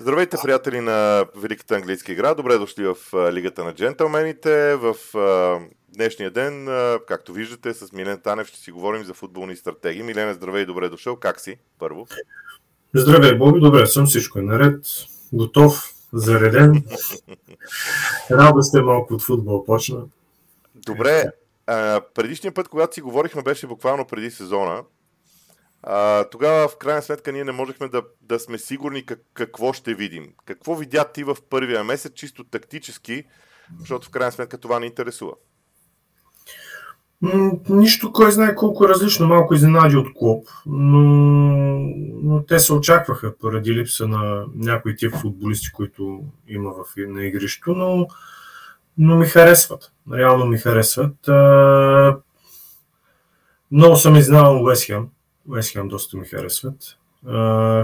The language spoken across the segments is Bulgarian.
Здравейте, приятели на Великата английска игра. Добре дошли в Лигата на джентълмените. В днешния ден, както виждате, с Милен Танев ще си говорим за футболни стратегии. Милен, здравей, добре дошъл. Как си, първо? Здравей, Боби, добре съм, всичко е наред. Готов, зареден. Радост е малко от футбол почна. Добре, предишния път, когато си говорихме, беше буквално преди сезона. А, тогава, в крайна сметка, ние не можехме да, да сме сигурни как, какво ще видим. Какво видя ти в първия месец, чисто тактически, защото в крайна сметка това не интересува? Нищо, кой знае колко различно, малко изненади от клуб, но, но те се очакваха поради липса на някои тип футболисти, които има в, на игрището, но, но ми харесват. Реално ми харесват. А, много съм изнавал Уесхем. Уесхем доста ми харесват.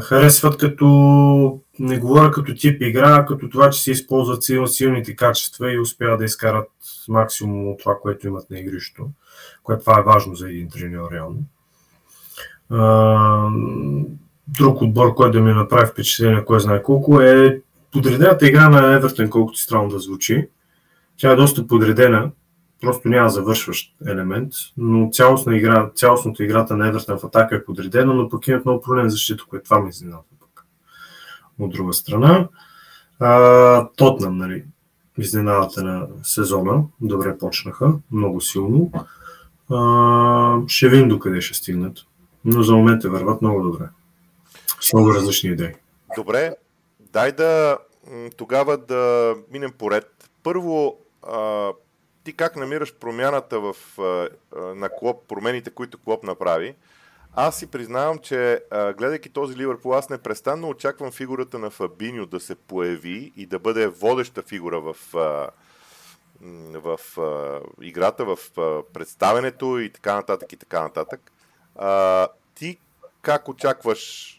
Харесват като, не говоря като тип игра, като това, че се използват сил, силните качества и успяват да изкарат максимум от това, което имат на игрището, което това е важно за един треньор реално. Друг отбор, който да ми направи впечатление, кой знае колко, е подредената игра на Евертон, колкото странно да звучи. Тя е доста подредена, просто няма завършващ елемент, но цялостна игра, цялостната играта на Евертън в атака е подредена, но пък имат много проблем защита, което това ми изненадва пък. От друга страна, а, Тотнам, нали, изненадата на сезона, добре почнаха, много силно. А, ще видим докъде ще стигнат, но за момента върват много добре. С много различни идеи. Добре, дай да тогава да минем поред. Първо, а, ти как намираш промяната в, на Клоп, промените, които Клоп направи? Аз си признавам, че гледайки този Ливърпул, аз непрестанно очаквам фигурата на Фабиньо да се появи и да бъде водеща фигура в, в, играта, в представенето и така нататък и така нататък. Ти как очакваш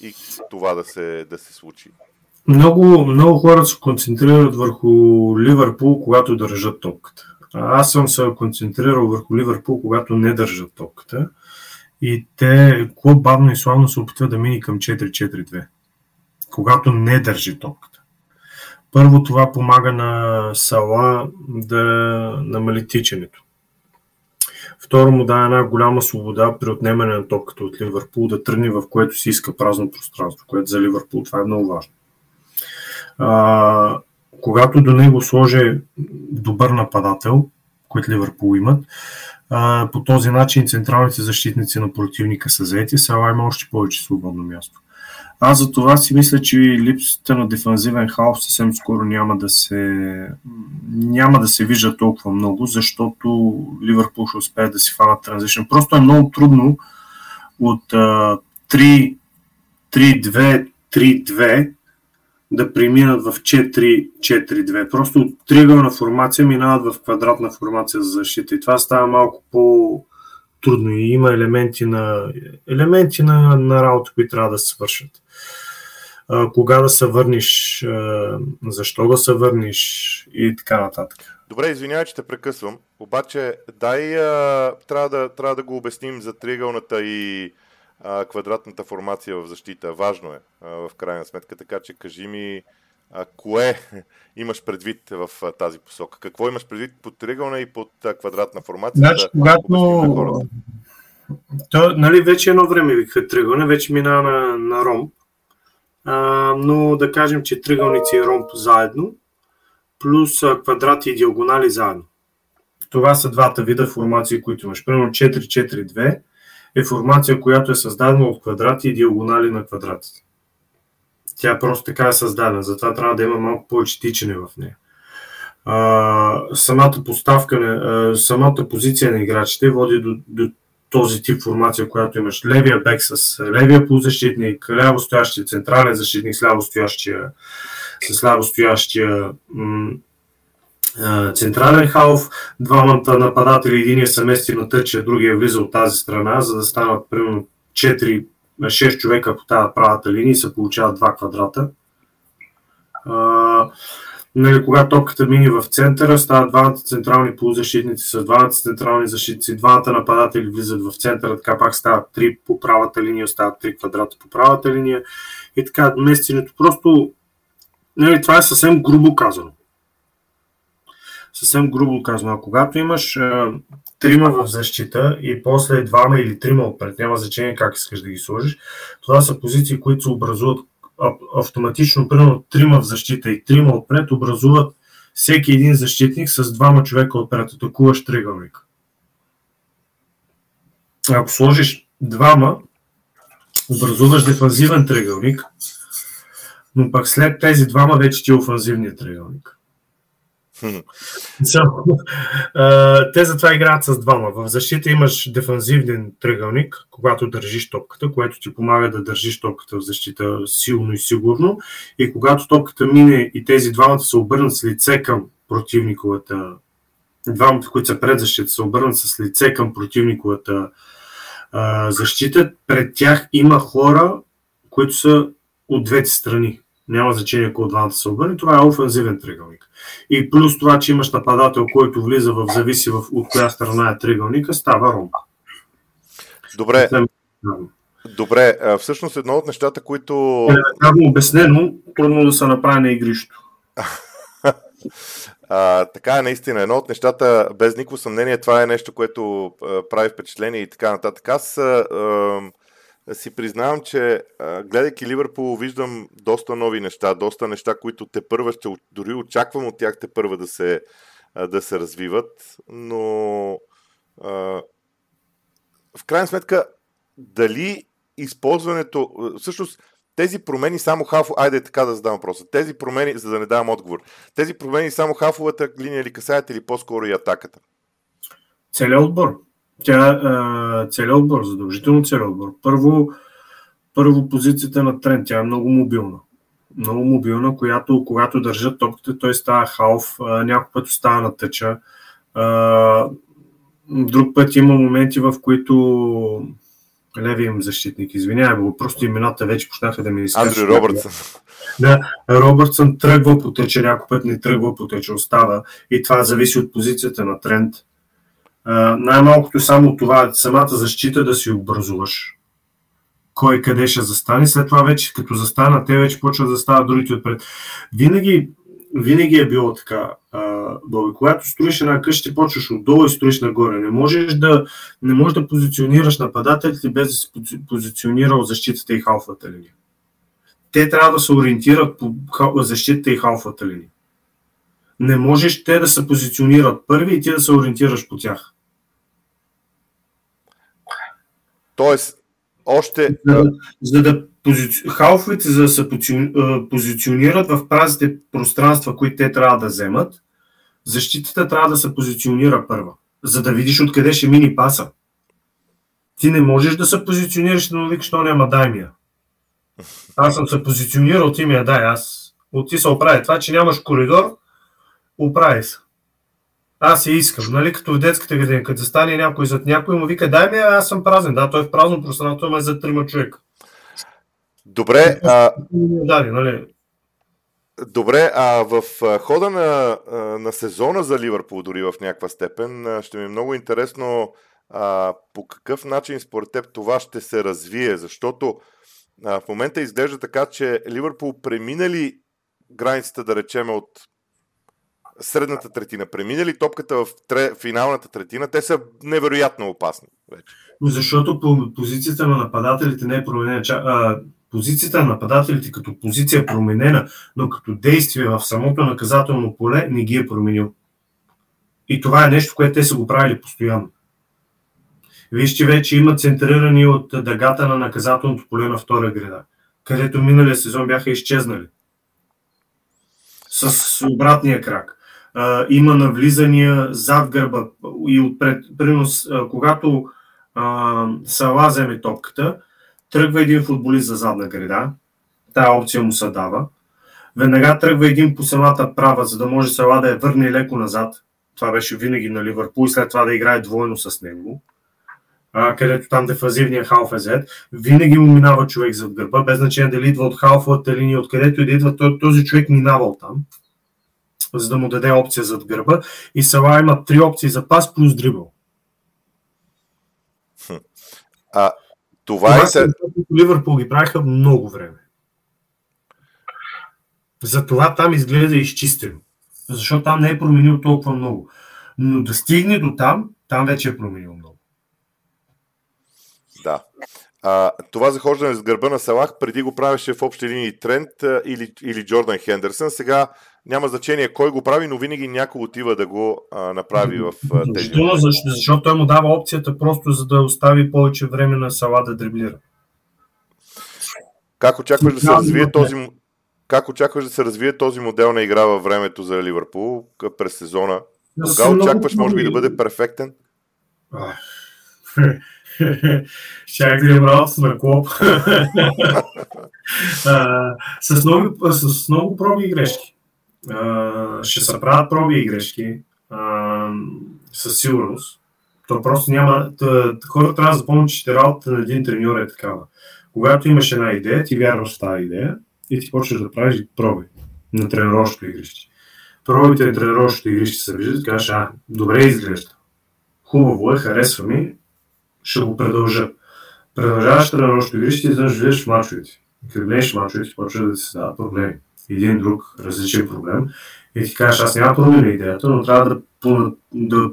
и това да се, да се случи? Много, много хора се концентрират върху Ливърпул, когато държат топката. Аз съм се концентрирал върху Ливърпул, когато не държат топката. И те, клуб бавно и славно се опитва да мини към 4-4-2, когато не държи топката. Първо това помага на Сала да намали тичането. Второ му дава една голяма свобода при отнемане на топката от Ливърпул да тръгне в което си иска празно пространство, което за Ливърпул това е много важно. А, когато до него сложи добър нападател, който Ливърпул имат, а, по този начин централните защитници на противника са заети, Сала има още повече свободно място. Аз за това си мисля, че липсата на дефанзивен хаос съвсем скоро няма да се, няма да се вижда толкова много, защото Ливърпул ще успее да си фанат транзишън. Просто е много трудно от 3-2-3-2 да преминат в 4-4-2. Просто от триъгълна формация минават в квадратна формация за защита. И това става малко по-трудно и има елементи на, елементи на, на работа, които трябва да се свършат. А, кога да се върнеш, а, защо да се върнеш и така нататък. Добре, извинявай, че те прекъсвам. Обаче, дай, а, трябва, да, трябва да го обясним за триъгълната и а, квадратната формация в защита. Важно е а, в крайна сметка, така че кажи ми а, кое имаш предвид в а, тази посока. Какво имаш предвид под триъгълна и под а, квадратна формация? Значи, да когато... То, нали, вече едно време викаха триъгълна, вече мина на, на ромб. А, но да кажем, че триъгълници и ромб заедно, плюс квадрати и диагонали заедно. Това са двата вида формации, които имаш. Примерно 4-4-2 е формация, която е създадена от квадрати и диагонали на квадратите. Тя просто така е създадена, затова трябва да има малко повече тичане в нея. А, самата поставка, а, самата позиция на играчите води до, до този тип формация, която имаш левия бек с левия полузащитник, ляво стоящия централен защитник с ляво стоящия, с ляво стоящия м- централен халф, двамата нападатели, единия се мести на тъча, другия влиза от тази страна, за да станат примерно 4 6 човека по тази правата линия и се получават два квадрата. А, нали, когато топката мини в центъра, стават двамата централни полузащитници с двамата централни защитници, двамата нападатели влизат в центъра, така пак стават три по правата линия, стават три квадрата по правата линия и така местенето. Просто нали, това е съвсем грубо казано. Съвсем грубо казано. А когато имаш а, трима в защита и после двама или трима отпред, няма значение как искаш да ги сложиш, това са позиции, които се образуват автоматично, примерно трима в защита и трима отпред образуват всеки един защитник с двама човека отпред, атакуваш триъгълник. Ако сложиш двама, образуваш дефанзивен триъгълник, но пък след тези двама вече ти е офанзивният триъгълник. Те затова играят с двама. В защита имаш дефанзивен тръгълник, когато държиш топката, което ти помага да държиш топката в защита силно и сигурно. И когато топката мине и тези двамата се обърнат с лице към противниковата, двамата, които са пред защита, се обърнат с лице към противниковата защита, пред тях има хора, които са от двете страни. Няма значение ако двамата се обърне. Това е офензивен тръгълник. И плюс това, че имаш нападател, който влиза в зависи в, от коя страна е тръгълника, става ромба. Добре. Добре, всъщност едно от нещата, които... Е, обяснено, трудно да се направи на игрищо. А, така е наистина. Едно от нещата, без никакво съмнение, това е нещо, което а, прави впечатление и така нататък. Аз а, си признавам, че гледайки Ливърпул, виждам доста нови неща, доста неща, които те първа ще, дори очаквам от тях те първа да се, да се развиват, но в крайна сметка, дали използването, всъщност, тези промени само хафо... Айде така да задам въпроса. Тези промени, за да не давам отговор, тези промени само хафовата линия ли касаят или по-скоро и атаката? Целият отбор. Тя, целият отбор, задължително целият отбор. Първо, първо позицията на Трент, тя е много мобилна. Много мобилна, която когато държат топката, той става халф, няколко пъти става на тъча. Друг път има моменти, в които левия им защитник, извинявай, просто имената вече почнаха да ми изкажат. Андрю Робъртсън. Да, Робъртсън тръгва по тече, някой път не тръгва по тече, остава и това зависи от позицията на тренд. Най-малкото само това, самата защита да си образуваш. Кой къде ще застане, след това вече като застана, те вече почват да стават другите отпред. Винаги, винаги е било така. Боби. Когато строиш една къща, почваш отдолу и строиш нагоре. Не можеш да, не можеш да позиционираш нападателите без да си позиционирал защитата и халфата линия. Те трябва да се ориентират по защитата и халфата линия. Не можеш те да се позиционират първи и ти да се ориентираш по тях. Тоест, още. За, за да позици... халфовете, за да се позиционират в празните пространства, които те трябва да вземат, защитата трябва да се позиционира първа, за да видиш откъде ще мини паса. Ти не можеш да се позиционираш да викаш, що няма дай ми Аз съм се позиционирал, ти ми я дай. Аз от ти се оправи. Това, че нямаш коридор, оправи се. Аз я искам, нали, като в детската градина, като стане някой зад някой, му вика, дай ми, аз съм празен. Да, той е в празно пространство, ама е за трима човека. Добре. А... Дали, нали? Добре, а в хода на, на сезона за Ливърпул, дори в някаква степен, ще ми е много интересно а, по какъв начин според теб това ще се развие, защото а, в момента изглежда така, че Ливърпул преминали границата, да речем, от средната третина, преминали топката в тре, финалната третина, те са невероятно опасни вече. Защото по позицията на нападателите не е променена позицията на нападателите като позиция е променена, но като действие в самото наказателно поле не ги е променил. И това е нещо, което те са го правили постоянно. Вижте, вече има центрирани от дъгата на наказателното поле на втора града, където миналия сезон бяха изчезнали. С обратния крак. Има навлизания зад гърба и отпред. Принос, когато Сала вземе топката, тръгва един футболист за задна града, тая опция му се дава, веднага тръгва един по самата права, за да може Сала да я върне леко назад. Това беше винаги на Ливърпул и след това да играе двойно с него, а, където там дефазивният халф е зет. Винаги му минава човек зад гърба, без значение дали идва от халфовата линия, откъдето и да идва, този човек минавал там, за да му даде опция зад гърба. И Сала има три опции за пас плюс дрибъл. А, това, това е... Ливърпул ги правиха много време. Затова там изглежда изчистено. Защото там не е променил толкова много. Но да стигне до там, там вече е променил много. Да. А, това захождане с гърба на Салах преди го правеше в общи линии Трент или, или Джордан Хендерсън. Сега няма значение кой го прави, но винаги някой отива да го а, направи в а, тези. Защо? Защо? Защото той му дава опцията просто за да остави повече време на Сала да дриблира. Как очакваш да се развие този как очакваш да се развие този модел на игра във времето за Ливърпул през сезона? Кога очакваш, може би, да бъде перфектен? Щях да имам работа на клоп. с, много, с много проби и грешки. А, ще се правят проби и грешки. А, със сигурност. То просто няма... Хората трябва да запомнят, че работата на един треньор е такава. Когато имаш една идея, ти вярваш в тази идея и ти почваш да правиш проби на тренировъчното игрище. Пробите на тренировъчното игрище се виждат, кажеш, а, добре изглежда. Хубаво е, харесва ми, ще го продължа. Продължаваш тренировъчното игрище и изведнъж влезеш в мачовете. Като влезеш мачовете, почва да ти се дават проблеми. Един друг различен проблем. И ти кажеш, аз няма променя идеята, но трябва да, да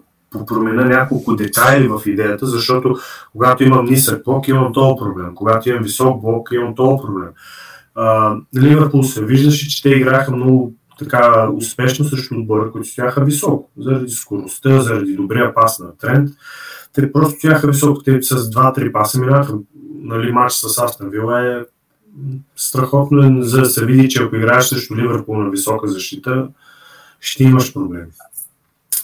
променя няколко детайли в идеята, защото когато имам нисък блок, имам този проблем. Когато имам висок блок, имам този проблем. Ливърпул се виждаше, че те играха много така успешно срещу отбора, които стояха високо, заради скоростта, заради добрия пас на тренд. Те просто стояха високо, те с 2-3 паса минаха. Нали, матч с Астон Вила е страхотно, за да се види, че ако играеш срещу Ливърпул на висока защита, ще имаш проблеми.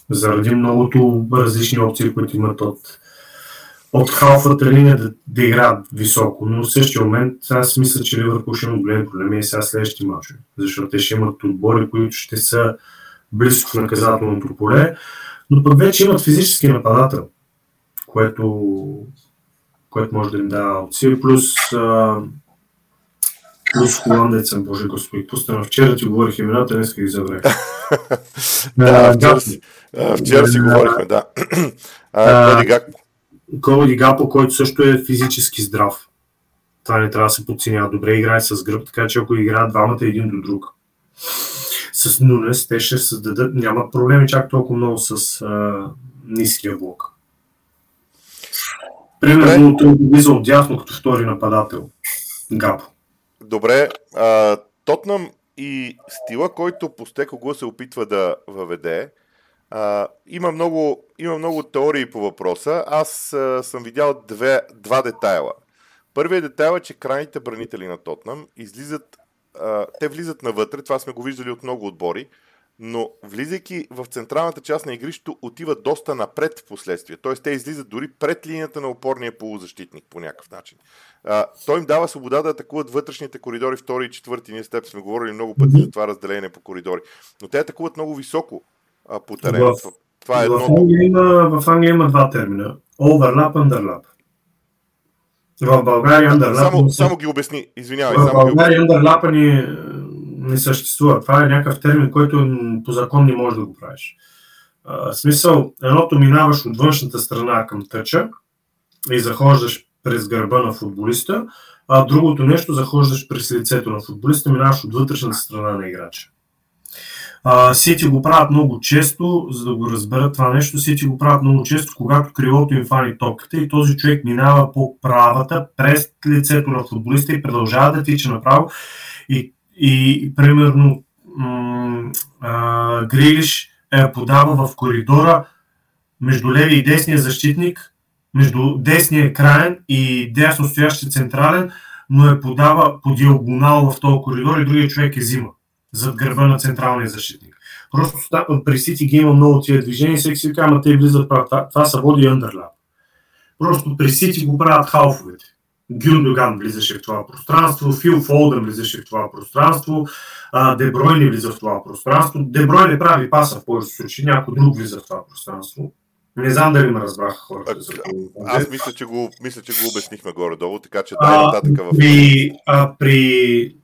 Заради многото различни опции, които имат от от халфата линия да, да играят високо, но в същия момент аз мисля, че Ливърпул ще има големи проблеми и сега следващите мачове, защото те ще имат отбори, които ще са близко в наказателното поле, но пък вече имат физически нападател, което, което може да им дава опция, плюс а, плюс холандецът, боже господи, пусна вчера ти говорих имената, днес ги забравих. да, вчера си, вчера си говорихме, да. Коди Гакпо. Коди Гапо, който също е физически здрав. Това не трябва да се подценява. Добре играе с гръб, така че ако играят двамата един до друг. С Нунес те ще създадат, нямат проблеми чак толкова много с а, ниския блок. Примерно той влиза отдясно като втори нападател. Гапо. Добре, а, Тотнам и стила, който Постекого се опитва да въведе, а, има, много, има много теории по въпроса. Аз а, съм видял две, два детайла. Първият детайл е, че крайните бранители на Тотнам излизат, а, те влизат навътре, това сме го виждали от много отбори, но влизайки в централната част на игрището, отиват доста напред в последствие. Тоест те излизат дори пред линията на опорния полузащитник по някакъв начин. А, той им дава свобода да атакуват вътрешните коридори, втори и четвърти. Ние с теб сме говорили много пъти за това разделение по коридори. Но те атакуват много високо а, по терена. В, това е в, едно... Англия има, в Англия има два термина. Overlap, underlap. В България underlap... Само, само ги обясни, извинявай. В България underlap ни не съществува. Това е някакъв термин, който по закон не можеш да го правиш. В смисъл, едното минаваш от външната страна към тъча и захождаш през гърба на футболиста, а другото нещо захождаш през лицето на футболиста, минаваш от вътрешната страна на играча. Сити го правят много често, за да го разберат това нещо. Сити го правят много често, когато крилото им фани топката и този човек минава по правата през лицето на футболиста и продължава да тича направо. И, и примерно Грилиш е подава в коридора между леви и десния защитник, между десния краен и дясно стоящия централен, но е подава по диагонал в този коридор и другия човек е взима зад гърба на централния защитник. Просто при Сити ги има много тия движения и всеки си казва, те влизат прав. Това, това са води андерлап. Просто при Сити го правят халфовете. Гюндоган влизаше в това пространство, Фил Фолден влизаше в това пространство, Деброй не влиза в това пространство. Деброй не прави паса в повечето случаи, някой друг влиза в това пространство. Не знам дали ме разбраха хората. За Аз мисля че, го, мисля, че го обяснихме горе-долу, така че дай нататък в... При, а, при,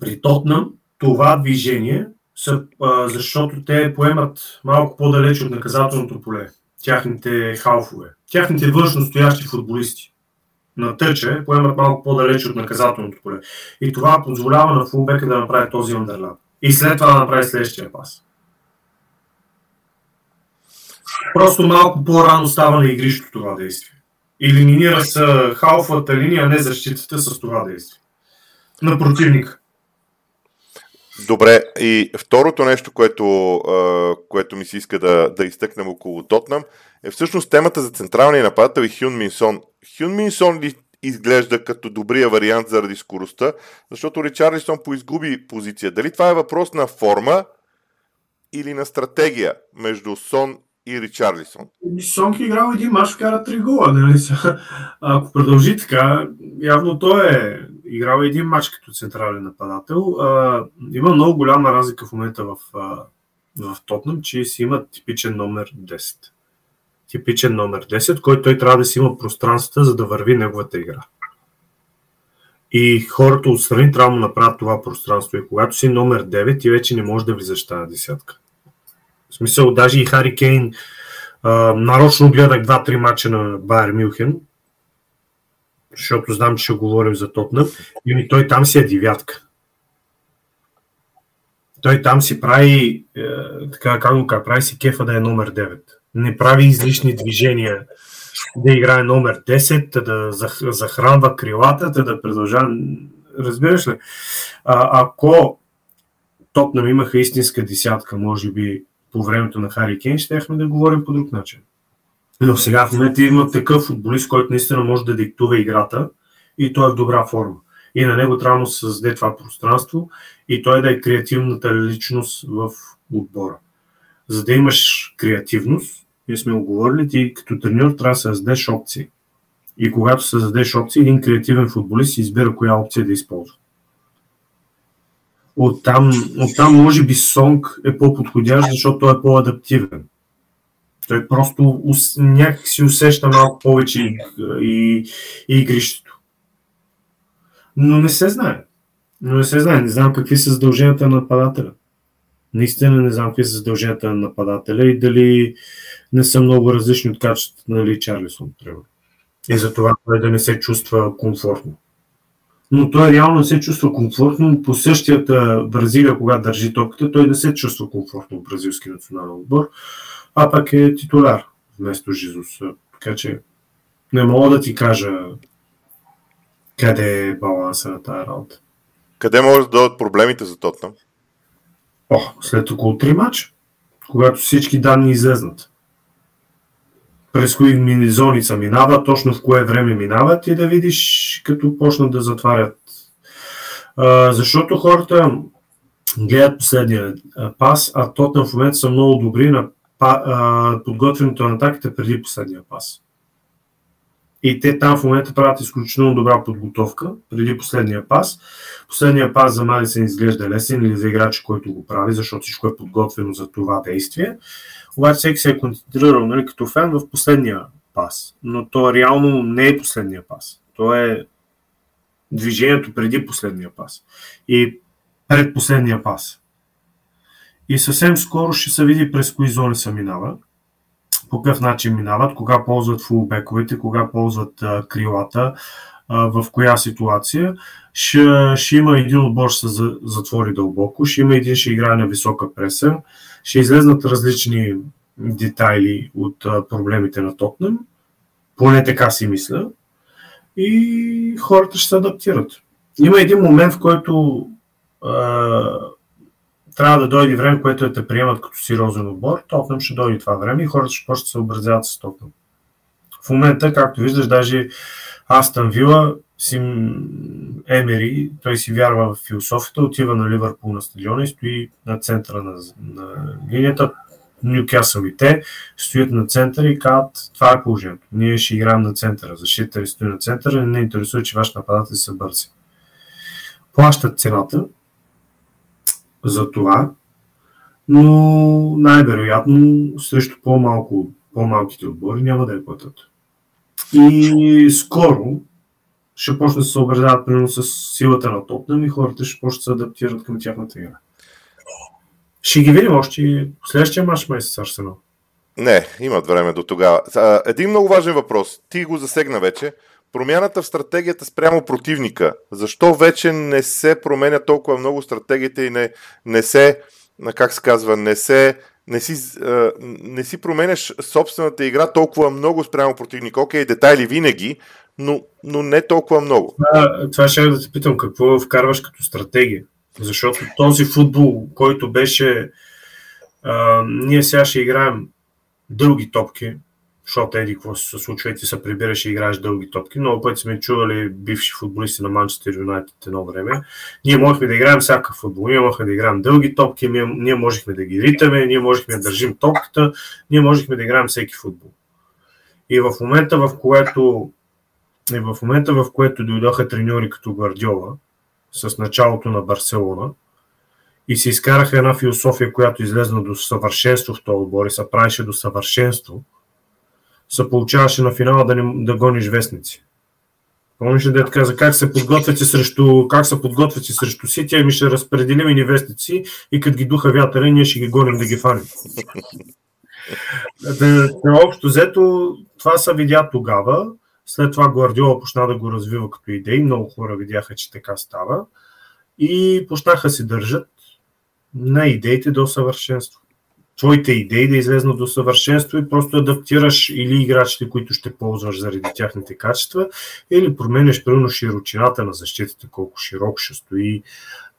при Тотнам това движение, са, а, защото те поемат малко по-далеч от наказателното поле, тяхните халфове, тяхните външно стоящи футболисти. На тъче, поемат малко по-далеч от наказателното поле. И това позволява на фулбека да направи този underlap. И след това да направи следващия пас. Просто малко по-рано става на игрището това действие. Елиминира с халфата линия, а не защитата с това действие. На противника. Добре, и второто нещо, което, което ми се иска да, да изтъкнем около Тотнам, е всъщност темата за централния нападател и Хюн Минсон. Хюн Минсон ли изглежда като добрия вариант заради скоростта, защото Ричарлисон поизгуби позиция. Дали това е въпрос на форма или на стратегия между Сон и Ричарлисон? Сонки играл един мач, вкара три гола. Нали? Ако продължи така, явно той е играл един матч като централен нападател. А, има много голяма разлика в момента в, в Тотнам, че си има типичен номер 10. Типичен номер 10, който той трябва да си има пространствата, за да върви неговата игра. И хората отстрани трябва да направят това пространство. И когато си номер 9, ти вече не можеш да влизаш тази десятка. В смисъл, даже и Хари Кейн, а, нарочно гледах 2-3 мача на Байер Мюхен, защото знам, че ще говорим за Тотна. И той там си е девятка. Той там си прави, е, така как прави си кефа да е номер 9. Не прави излишни движения да играе номер 10, да захранва крилата, да продължава. Разбираш ли? А, ако Тотнам имаха истинска десятка, може би по времето на Хари Кейн, щехме да говорим по друг начин. Но сега в момента има такъв футболист, който наистина може да диктува играта и той е в добра форма. И на него трябва да се създаде това пространство и той да е креативната личност в отбора. За да имаш креативност, ние сме оговорили, ти като треньор трябва да създадеш опции. И когато създадеш опции, един креативен футболист избира коя опция да използва. Оттам, оттам може би Сонг е по-подходящ, защото той е по-адаптивен. Той просто някак си усеща малко повече и, и, и игрището. Но не се знае. Но не се знае. Не знам какви са задълженията на нападателя. Наистина не знам какви са задълженията на нападателя и дали не са много различни от качеството на Ли Чарлисон, И за това той да не се чувства комфортно. Но той реално не се чувства комфортно. По същията Бразилия, когато държи топката, той не се чувства комфортно в бразилски национален отбор а пък е титуляр вместо Жизус. Така че не мога да ти кажа къде е баланса на тази работа. Къде може да дойдат проблемите за Тотнам? О, след около 3 мача, когато всички данни излезнат. През кои мини зони са минават, точно в кое време минават и да видиш като почнат да затварят. А, защото хората гледат последния пас, а Тотнам в момента са много добри на подготвянето на атаките преди последния пас. И те там в момента правят изключително добра подготовка преди последния пас. Последния пас за Малисен изглежда лесен или за играча, който го прави, защото всичко е подготвено за това действие. Обаче всеки се е концентрирал нали, като фен в последния пас. Но то реално не е последния пас. То е движението преди последния пас. И пред последния пас. И съвсем скоро ще се види през кои зони се минава, по какъв начин минават, кога ползват фулбековете, кога ползват а, крилата, а, в коя ситуация. Ще, ще има един отбор, ще се затвори дълбоко, ще има един, ще играе на висока преса, ще излезнат различни детайли от проблемите на Тотнем, поне така си мисля, и хората ще се адаптират. Има един момент, в който трябва да дойде време, което е те приемат като сериозен отбор, Тотнам ще дойде това време и хората ще почнат да се образяват с Тотнам. В момента, както виждаш, даже Астън Вила, Сим Емери, той си вярва в философията, отива на Ливърпул на стадиона и стои на центъра на, на линията. Нюкасъл и те стоят на центъра и казват, това е положението. Ние ще играем на центъра. Защита ли стои на центъра, не интересува, че вашите нападатели са бързи. Плащат цената, за това, но най-вероятно срещу по-малко, по-малките отбори няма да я платят. И скоро ще почне да се съобразяват примерно с силата на Тотнам и хората ще почнат да се адаптират към тяхната игра. Ще ги видим още и следващия мач месец Арсенал. Не, имат време до тогава. Един много важен въпрос. Ти го засегна вече. промяната в стратегията спрямо противника. Защо вече не се променя толкова много стратегията и не, не се, как се казва, не се не си, не си променяш собствената игра толкова много спрямо противника. Окей, детайли винаги, но, но не толкова много. Това, това ще да те питам, какво вкарваш като стратегия? Защото този футбол, който беше а, ние сега ще играем дълги топки, защото еди какво се случва и ти се прибираш и играеш дълги топки. Много пъти сме чували бивши футболисти на Манчестър Юнайтед едно време. Ние можехме да играем всякакъв футбол. Ние можехме да играем дълги топки, ние, ние можехме да ги ритаме, ние можехме да държим топката, ние можехме да играем всеки футбол. И в момента, в което и в момента, в което дойдоха треньори като Гвардиола, с началото на Барселона, и се изкараха една философия, която излезна до съвършенство в този отбор и се правеше до съвършенство, се получаваше на финала да, не, да гониш вестници. Помниш ли да каза как се подготвяте срещу, как се подготвяте срещу Сити, ами ще разпределим и невестници и като ги духа вятъра, ние ще ги гоним да ги фаним. да, общо взето, това се видя тогава. След това Гвардиола почна да го развива като идеи. Много хора видяха, че така става. И почнаха се държат на идеите до съвършенство. Твоите идеи да излезнат до съвършенство и просто адаптираш или играчите, които ще ползваш заради тяхните качества, или променяш примерно широчината на защитата, колко широко ще стои,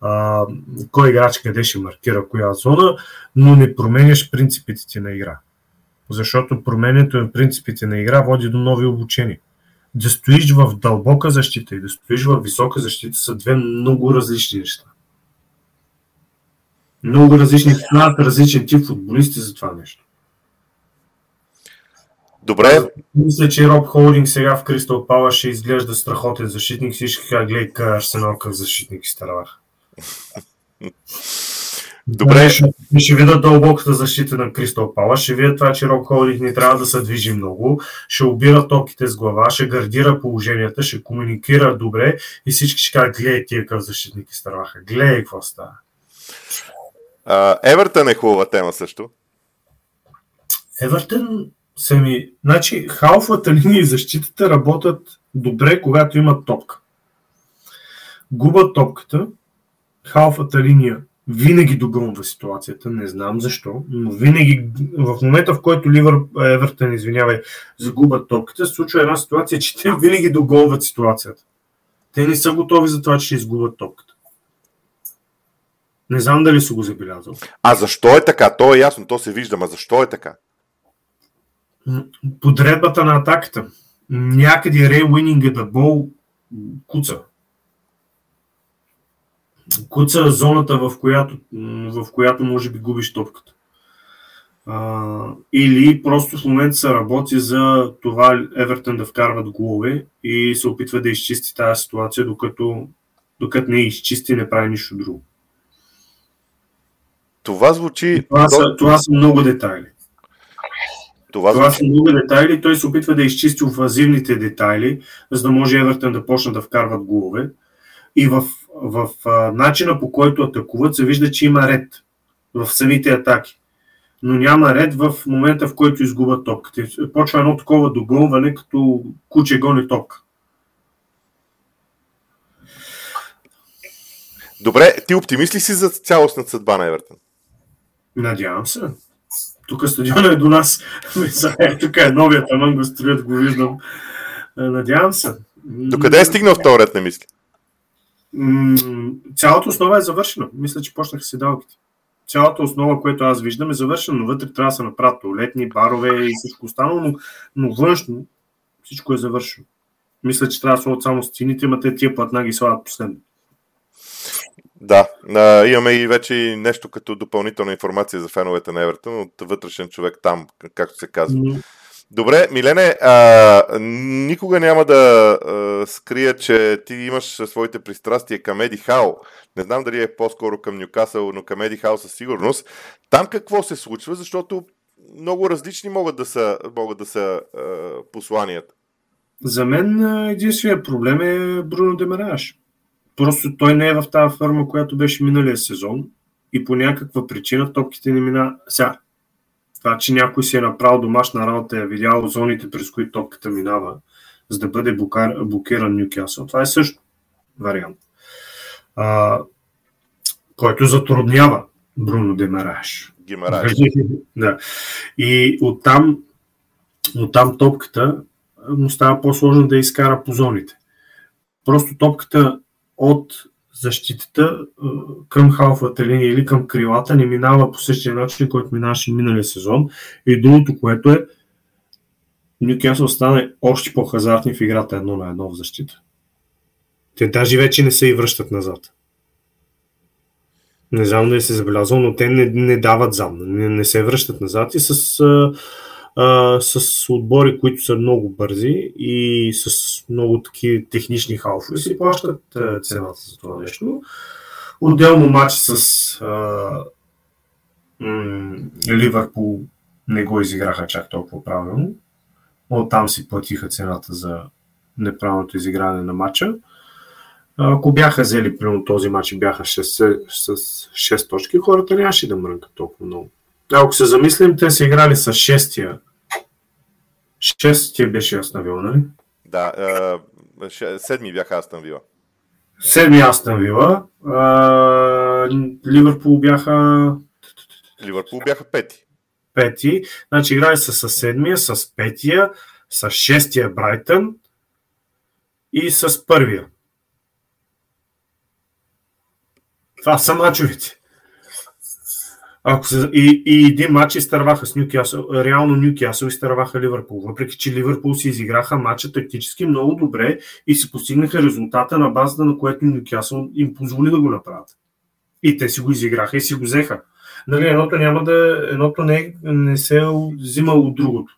а, кой играч къде ще маркира коя зона, но не променяш принципите ти на игра. Защото променето на принципите на игра води до нови обучения. Да стоиш в дълбока защита и да стоиш в висока защита са две много различни неща. Много различни, стоят различен тип футболисти за това нещо. Добре. Мисля, че Роб Холдинг сега в Кристал Пала ще изглежда страхотен защитник. Всички как гледай Арсенал какъв защитник изтървах. Добре. Ще, ще видят дълбоката защита на Кристал Пала, ще видят това, че Роб Холдинг не трябва да се движи много, ще обира топките с глава, ще гардира положенията, ще комуникира добре и всички ще кажат, гледай тия какъв защитник изтърваха. Гледай какво става. Евертън е хубава тема също. Евертън са ми... Значи, халфата линия и защитата работят добре, когато имат топка. Губят топката, халфата линия винаги догонва ситуацията, не знам защо, но винаги в момента, в който Ливър, Евертън, извинявай, загубят топката, се случва една ситуация, че те винаги догонват ситуацията. Те не са готови за това, че ще изгубят топката. Не знам дали си го забелязал. А защо е така? То е ясно, то се вижда, а защо е така? Подредбата на атаката. Някъде Рей Уининга да бол куца. Куца зоната, в която, в която може би губиш топката. А, или просто в момента се работи за това Евертън да вкарват голове и се опитва да изчисти тази ситуация, докато, докато не изчисти, не прави нищо друго. Това звучи. Това, са, това са много детайли. Това, това звучи... са много детайли. Той се опитва да изчисти офазивните детайли, за да може Евертън да почне да вкарват голове. И в, в, начина по който атакуват се вижда, че има ред в самите атаки. Но няма ред в момента, в който изгубят топката. Почва едно такова догонване, като куче гони топка. Добре, ти оптимист ли си за цялостната съдба на Евертън? Надявам се. Тук стадиона е до нас. Е, тук е новият аман го строят, го виждам. Е, надявам се. До къде е стигнал втори ред на мисли? Цялата основа е завършена. Мисля, че почнаха седалките. Цялата основа, която аз виждам, е завършена, но вътре трябва да се направят туалетни, барове и всичко останало, но, но външно всичко е завършено. Мисля, че трябва да слагат само стените, ама те тия платна ги слагат последно. Да, а, имаме и вече нещо като допълнителна информация за феновете на Евертон от вътрешен човек там, както се казва. Mm-hmm. Добре, Милене, а, никога няма да а, скрия, че ти имаш своите пристрастия към Еди Хао. Не знам дали е по-скоро към Нюкасъл, но към Еди Хао със сигурност. Там какво се случва, защото много различни могат да са, могат да са а, посланията. За мен единственият проблем е Бруно Демараш. Просто той не е в тази форма, която беше миналия сезон и по някаква причина топките не мина. Сега, това, че някой си е направил домашна работа и е видял зоните, през които топката минава, за да бъде блокиран Нюкасъл. Това е също вариант. А, който затруднява Бруно Демараш. Гимараш. да. И оттам, оттам топката му става по-сложно да изкара по зоните. Просто топката от защитата към халфата линия или към крилата не минава по същия начин, който минаваше миналия сезон. И другото, което е Нюкасъл стане още по-хазартни в играта едно на едно в защита. Те даже вече не се и връщат назад. Не знам да се забелязал, но те не, не дават зам, не, не се връщат назад и с, а, а, с отбори, които са много бързи и с много такива технични халфове си плащат а, цената за това нещо. Отделно матч с а, м- Ливърпул не го изиграха чак толкова правилно. Оттам си платиха цената за неправилното изигране на матча. Ако бяха взели примерно този матч и бяха 6, с 6 точки, хората нямаше да мрънкат толкова много. Ако се замислим, те са играли с шестия. Шестия беше Астан Вила, нали? Да, е, седми бяха Астан Вила. Седми Астан Вила. Ливърпул бяха... Ливърпул бяха пети. Пети. Значи играли са с седмия, с петия, с шестия Брайтън и с първия. Това са мачовете. Ако се, и, и един матч изтърваха с Нюкасъл. Реално Нюкасъл изтърваха Ливърпул. Въпреки, че Ливърпул си изиграха матча тактически много добре и си постигнаха резултата на базата, на което Нюкасъл им позволи да го направят. И те си го изиграха и си го взеха. Нали, едното няма да. Едното не, не се е взимало от другото.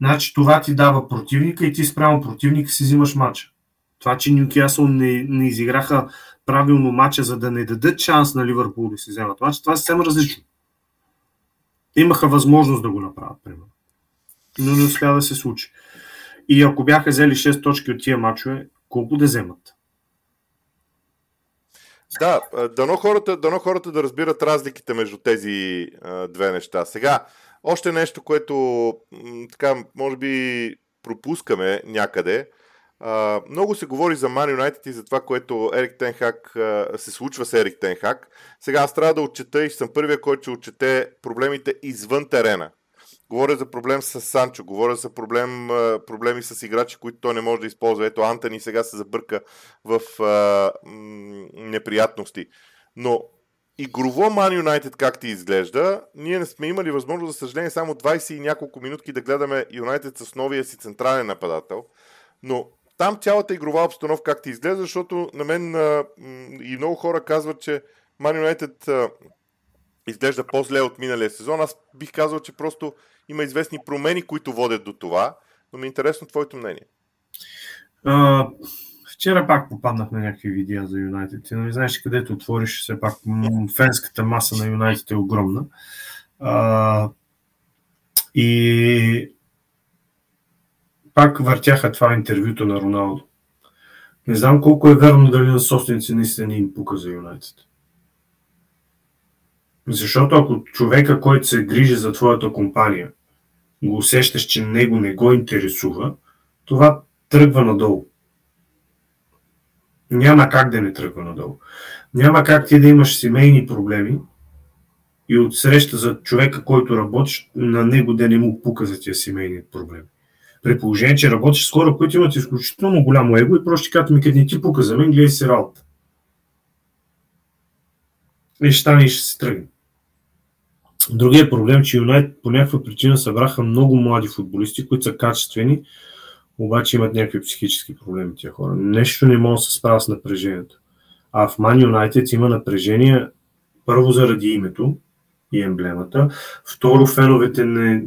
Значи това ти дава противника и ти спрямо противника си взимаш матча. Това, че Нюкасъл не, не изиграха правилно матча, за да не дадат шанс на Ливърпул да си вземат матч, това е съвсем различно. Имаха възможност да го направят, примерно. Но не успя да се случи. И ако бяха взели 6 точки от тия матчове, колко да вземат? Да, дано хората, дано хората да разбират разликите между тези две неща. Сега, още нещо, което така, може би пропускаме някъде. Много се говори за Man United и за това, което Ерик Тенхак се случва с Ерик Тенхак. Сега аз трябва да отчета и съм първия, който ще отчете проблемите извън терена. Говоря за проблем с Санчо, говоря за проблем, проблеми с играчи, които той не може да използва. Ето Антони сега се забърка в м- неприятности. Но игрово Man United как ти изглежда, ние не сме имали възможност, за съжаление, само 20 и няколко минутки да гледаме Юнайтед с новия си централен нападател. Но там цялата игрова обстановка как ти изглежда, защото на мен а, и много хора казват, че Man United а, изглежда по-зле от миналия сезон. Аз бих казал, че просто има известни промени, които водят до това, но ми е интересно твоето мнение. А, вчера пак попаднах на някакви видеа за Юнайтед. Ти нали знаеш, където отвориш, все пак фенската маса на Юнайтед е огромна. А, и пак въртяха това интервюто на Роналдо. Не знам колко е верно дали на собственици наистина им пука за Юнайтед. Защото ако човека, който се грижи за твоята компания, го усещаш, че него не го интересува, това тръгва надолу. Няма как да не тръгва надолу. Няма как ти да имаш семейни проблеми и от среща за човека, който работиш, на него да не му пука за тия семейни проблеми. При положение, че работиш с хора, които имат изключително голямо его и просто казват ми, къде не ти пука за мен, гледай си работа. И ще стане и ще се тръгне. Другия проблем, че Юнайт по някаква причина събраха много млади футболисти, които са качествени, обаче имат някакви психически проблеми тия хора. Нещо не могат да се справят с напрежението. А в Ман Юнайтед има напрежение първо заради името, и емблемата. Второ, феновете не,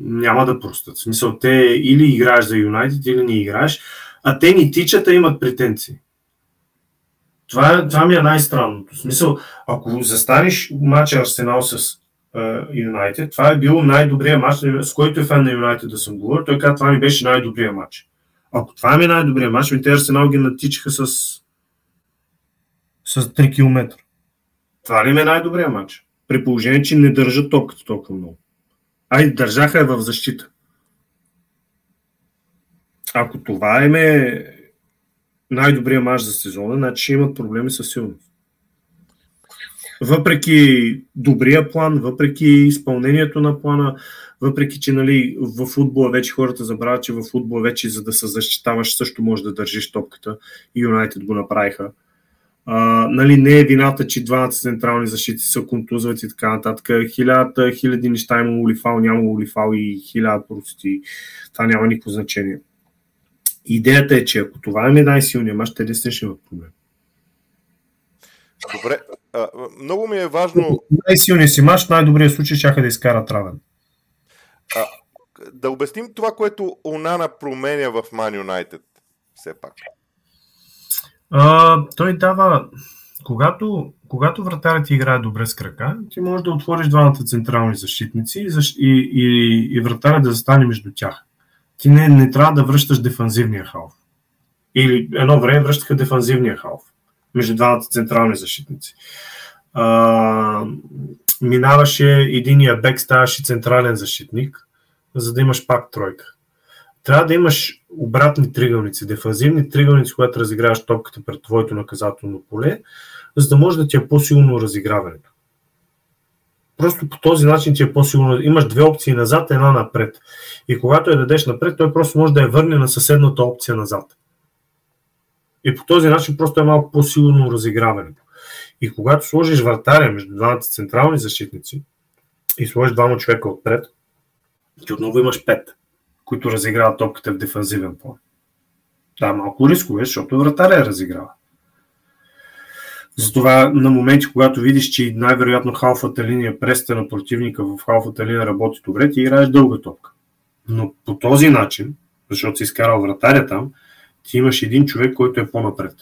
няма да простат. В смисъл, те или играеш за Юнайтед, или не играеш, а те ни тичат, а имат претенции. Това, това ми е най-странното. В смисъл, ако застанеш матча Арсенал с Юнайтед, това е бил най-добрият матч, с който е фен на Юнайтед да съм говорил. Той каза, това ми беше най-добрият матч. Ако това ми е най-добрият матч, ми те Арсенал ги натичаха с, с 3 км. Това ли ми е най-добрият матч? При положение, че не държат топката толкова много. Ай, държаха я в защита. ако това е най-добрия мач за сезона, значи имат проблеми със силност. Въпреки добрия план, въпреки изпълнението на плана, въпреки че нали, в футбола вече хората забравят, че в футбола вече за да се защитаваш също може да държиш топката и Юнайтед го направиха. А, нали, не е вината, че двамата централни защити са контузват и така нататък. Хилядата, хиляди неща има улифал, няма улифал и хиляда прости. Това няма никакво значение. Идеята е, че ако това е най-силният мач, те действително ще имат проблем. Добре. А, много ми е важно... Най-силният си мач, най-добрият случай ще да изкарат равен. А, да обясним това, което Онана променя в Man United. Все пак. Той дава... Когато, когато вратарят играе добре с крака, ти можеш да отвориш двамата централни защитници и, и, и, и вратарят да застане между тях. Ти не, не трябва да връщаш дефанзивния халф. Или едно време връщаха дефанзивния халф между двамата централни защитници. А, минаваше единия бек, ставаше централен защитник, за да имаш пак тройка. Трябва да имаш обратни тригълници, дефанзивни тригълници, когато разиграваш топката пред твоето наказателно поле, за да може да ти е по-силно разиграването. Просто по този начин ти е по-сигурно. Имаш две опции назад, една напред. И когато я дадеш напред, той просто може да я върне на съседната опция назад. И по този начин просто е малко по-силно разиграването. И когато сложиш вратаря между двамата централни защитници и сложиш двама човека отпред, ти отново имаш пет, които разиграват топката в дефанзивен план. Да, малко рискове, защото вратаря разиграва. Затова на моменти, когато видиш, че най-вероятно халфата линия, преста на противника в халфата линия работи добре, ти играеш дълга топка. Но по този начин, защото си изкарал вратаря там, ти имаш един човек, който е по-напред.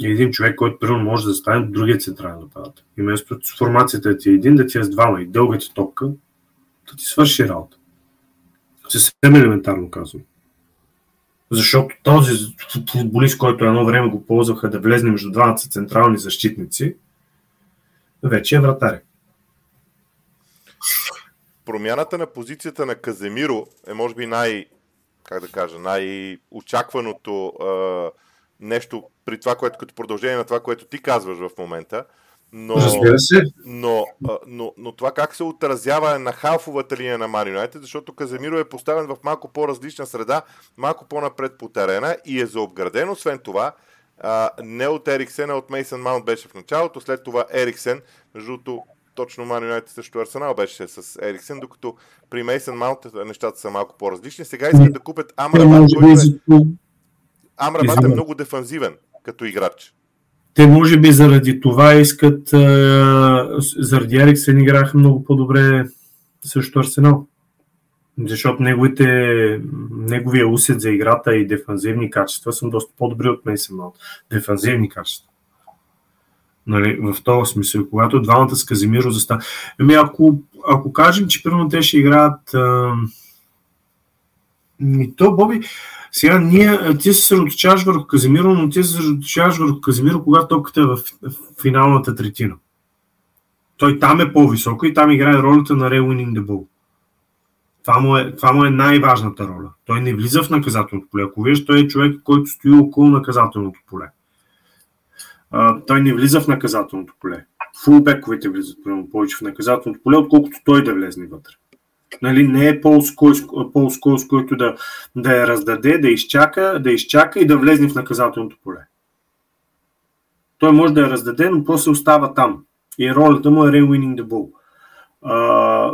И един човек, който примерно може да стане другия централен нападател. И вместо формацията ти е един, да ти е с двама и дългата топка, да ти свърши работа. Съвсем елементарно казвам. Защото този футболист, който едно време го ползваха да влезне между двамата централни защитници, вече е вратаря. Промяната на позицията на Каземиро е може би най- как да кажа, най-очакваното а, нещо при това, което като продължение на това, което ти казваш в момента. Но, Разбира се. Но, но, но това как се отразява на халфовата линия на Man United, защото Каземиро е поставен в малко по-различна среда, малко по-напред по терена и е заобграден. Освен това, не от Ериксен, а от Мейсън Маунт беше в началото, след това Ериксен, между другото точно Man United също Арсенал беше с Ериксен, докато при Мейсън Маунт нещата са малко по-различни. Сега искат да купят Амрабат, който е... Амрабат е много дефанзивен като играч. Те може би заради това искат, заради Ериксен играха много по-добре също Арсенал. Защото неговите, неговия усет за играта и дефанзивни качества са доста по-добри от Мейсън Маунт. Дефанзивни качества. Нали, в този смисъл, когато двамата с Казимиро застава. Ами ако, ако кажем, че примерно те ще играят а... И то, Боби, сега ние, ти се съсредоточаваш върху Казимиро, но ти се съсредоточаваш върху Казимиро, когато топката е в, финалната третина. Той там е по-високо и там играе ролята на Ray Winning the Ball. Това му, е, това му е най-важната роля. Той не влиза в наказателното поле. Ако виж, той е човек, който стои около наказателното поле а, той не влиза в наказателното поле. Фулбековете влизат повече в наказателното поле, отколкото той да влезне вътре. Нали, не е Пол Сколс, който да, да я раздаде, да изчака, да изчака и да влезне в наказателното поле. Той може да я раздаде, но после остава там. И ролята му е re-winning the ball. А,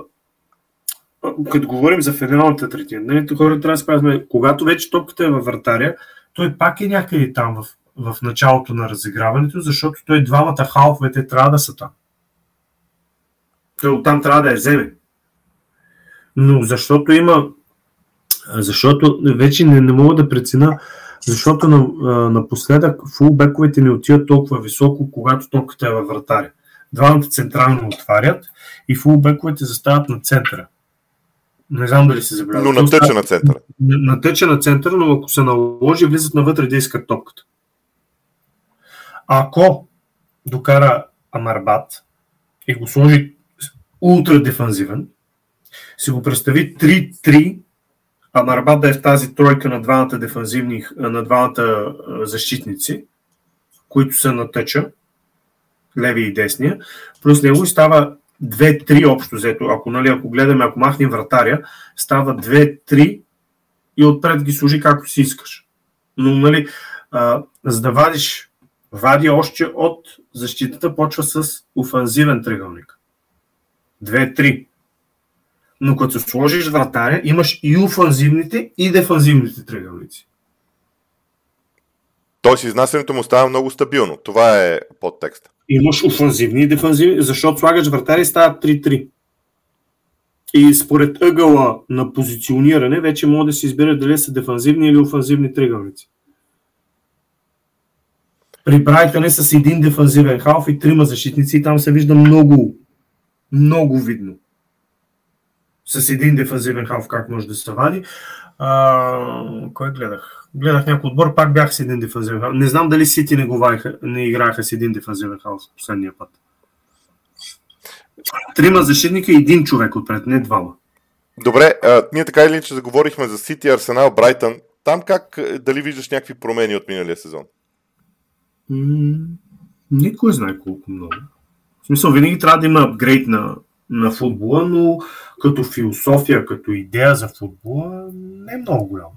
като говорим за федералната третина, нали, хората трябва да спазваме, когато вече топката е във вратаря, той пак е някъде там в в началото на разиграването, защото той двамата халфовете трябва да са там. Той оттам трябва да я вземе. Но защото има защото вече не, не мога да прецена, защото на, напоследък фулбековете не отиват толкова високо, когато топката е във вратаря. Двамата централно отварят и фулбековете застават на центъра. Не знам дали се забелязва. Но натъча на центъра. Натъча на центъра, но ако се наложи, влизат навътре да искат топката. Ако докара Амарбат и го сложи ултра дефанзивен, си го представи 3-3 Амарбат да е в тази тройка на двамата дефанзивни, на двамата защитници, които са на тъча, леви и десния, плюс него и става 2-3 общо взето. Ако, нали, ако гледаме, ако махнем вратаря, става 2-3 и отпред ги служи както си искаш. Но, нали, а, за да вадиш, вади още от защитата, почва с офанзивен тръгълник. 2-3. Но като сложиш вратаря, имаш и офанзивните, и дефанзивните тръгълници. Тоест изнасянето му става много стабилно. Това е подтекста. Имаш офанзивни и дефанзивни, защото слагаш вратари и става 3-3. И според ъгъла на позициониране вече може да се избере дали са дефанзивни или офанзивни тригълници. При Брайтън е с един дефанзивен халф и трима защитници и там се вижда много, много видно. С един дефанзивен халф как може да се вади. А, кой гледах? Гледах някой отбор, пак бях с един дефанзивен халф. Не знам дали Сити не, го не играха с един дефанзивен халф последния път. Трима защитника и един човек отпред, не двама. Добре, а, ние така или иначе заговорихме за Сити, Арсенал, Брайтън. Там как, дали виждаш някакви промени от миналия сезон? М- никой знае колко много. В смисъл, винаги трябва да има апгрейд на, на футбола, но като философия, като идея за футбола не е много голяма.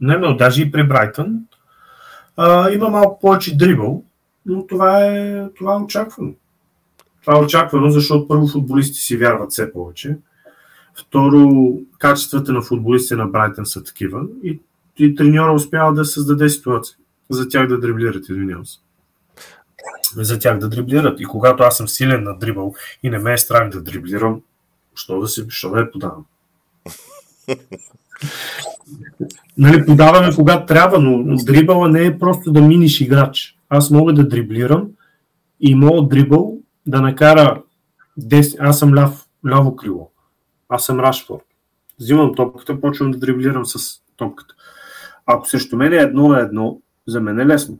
Не е даже и при Брайтън а, има малко повече дрибъл, но това е, това е очаквано. Това е очаквано, защото първо футболисти си вярват все повече. Второ, качествата на футболистите на Брайтън са такива и, и треньора успява да създаде ситуация за тях да дриблират, извинявам се. За тях да дриблират. И когато аз съм силен на дрибъл и не ме е страх да дриблирам, що да, се, що да я подавам? нали, подаваме когато трябва, но дрибъла не е просто да миниш играч. Аз мога да дриблирам и моят дрибъл да накара 10, аз съм ляв, ляво крило, аз съм Рашфорд. Взимам топката, почвам да дриблирам с топката. Ако срещу мен е едно на едно, за мен е лесно.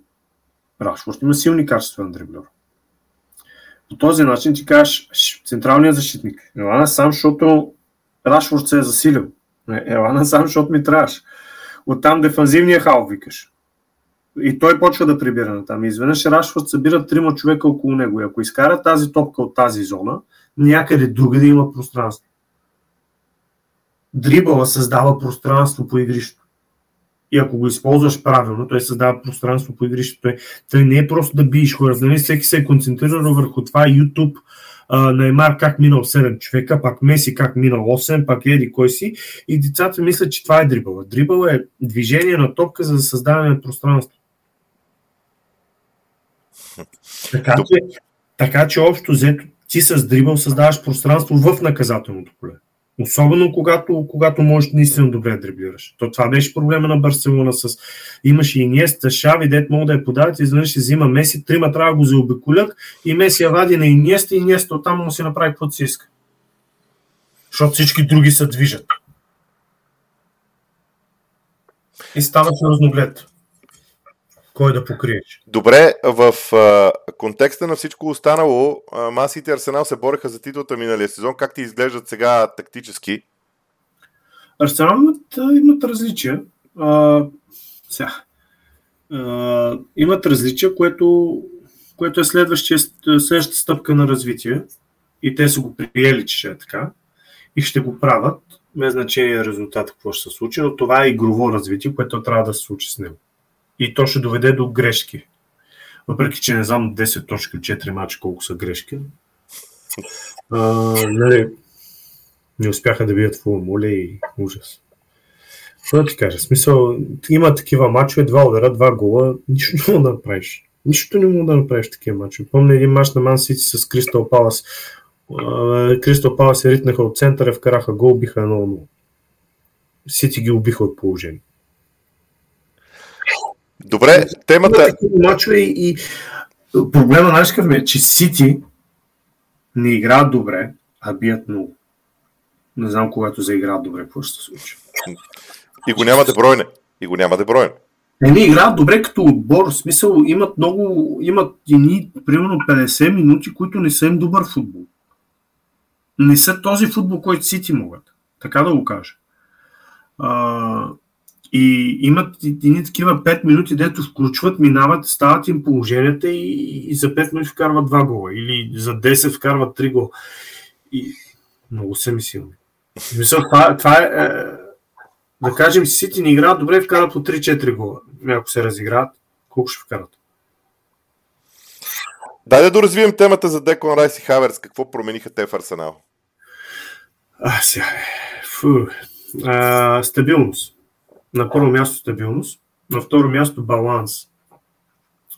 Рашфорд има силни качества на дриблер. По този начин ти кажеш централният защитник. Ела сам, защото Рашфорд се е засилил. Ела сам, защото ми трябваш. Оттам дефанзивния хал викаш. И той почва да прибира на там. изведнъж Рашфорд събира трима човека около него. И ако изкара тази топка от тази зона, някъде друга да има пространство. Дрибъла създава пространство по игрището. И ако го използваш правилно, той създава пространство по игрището. Той, той не е просто да биеш хора. Нали? Всеки се е концентрирал върху това YouTube, Наймар как минал 7 човека, пак Меси как минал 8, пак Еди кой си. И децата мислят, че това е дрибъл. Дрибъл е движение на топка за създаване на пространство. Така че, така че общо взето ти с дрибъл създаваш пространство в наказателното поле. Особено когато, когато можеш наистина добре да дриблираш. То това беше проблема на Барселона с... Имаше и Инеста, Шави, дет могат да я подават, изведнъж ще взима Меси, трима трябва да го заобиколят и Меси я вади на Инеста и Инеста оттам му си направи каквото си иска. Защото всички други се движат. И става разноглед кой да покриеш. Добре, в а, контекста на всичко останало, Масите и Арсенал се бореха за титлата миналия сезон. Как ти изглеждат сега тактически? Арсенал имат, имат различия. А, сега. А, имат различия, което, което е следващата стъпка на развитие. И те са го приели, че ще е така. И ще го правят, без значение резултат какво ще се случи, но това е игрово развитие, което трябва да се случи с него и то ще доведе до грешки. Въпреки, че не знам 10 точки от 4 мача колко са грешки. А, нали, не успяха да бият фул моля и ужас. Какво да ти кажа? Смисъл, има такива мачове, два удара, два гола, нищо не мога да направиш. Нищо не мога да направиш такива мачове. Помня един мач на Ман Сити с Кристал Палас. Кристал Палас се ритнаха от центъра, вкараха гол, биха едно 0 Сити ги убиха от положение. Добре, темата... Мачове и, и проблема на какъв е, че Сити не играят добре, а бият много. Не знам когато заиграят добре, какво ще се случи. И го няма да бройне. И го няма да бройне. Те не играят добре като отбор. В смисъл имат много, имат едни, примерно 50 минути, които не са им добър футбол. Не са този футбол, който Сити могат. Така да го кажа. А, и имат едни такива 5 минути, дето включват, минават, стават им положенията и, и за 5 минути вкарват 2 гола. Или за 10 вкарват 3 гола. И много са ми силни. Мисъл, това, това е, е, да кажем, Сити не играят добре, вкарат по 3-4 гола. Ако се разиграят, колко ще вкарат? Дай да доразвием темата за Декон Райс и Хаверс. Какво промениха те в Арсенал? А, сега. Фу. А, стабилност. На първо място стабилност. На второ място баланс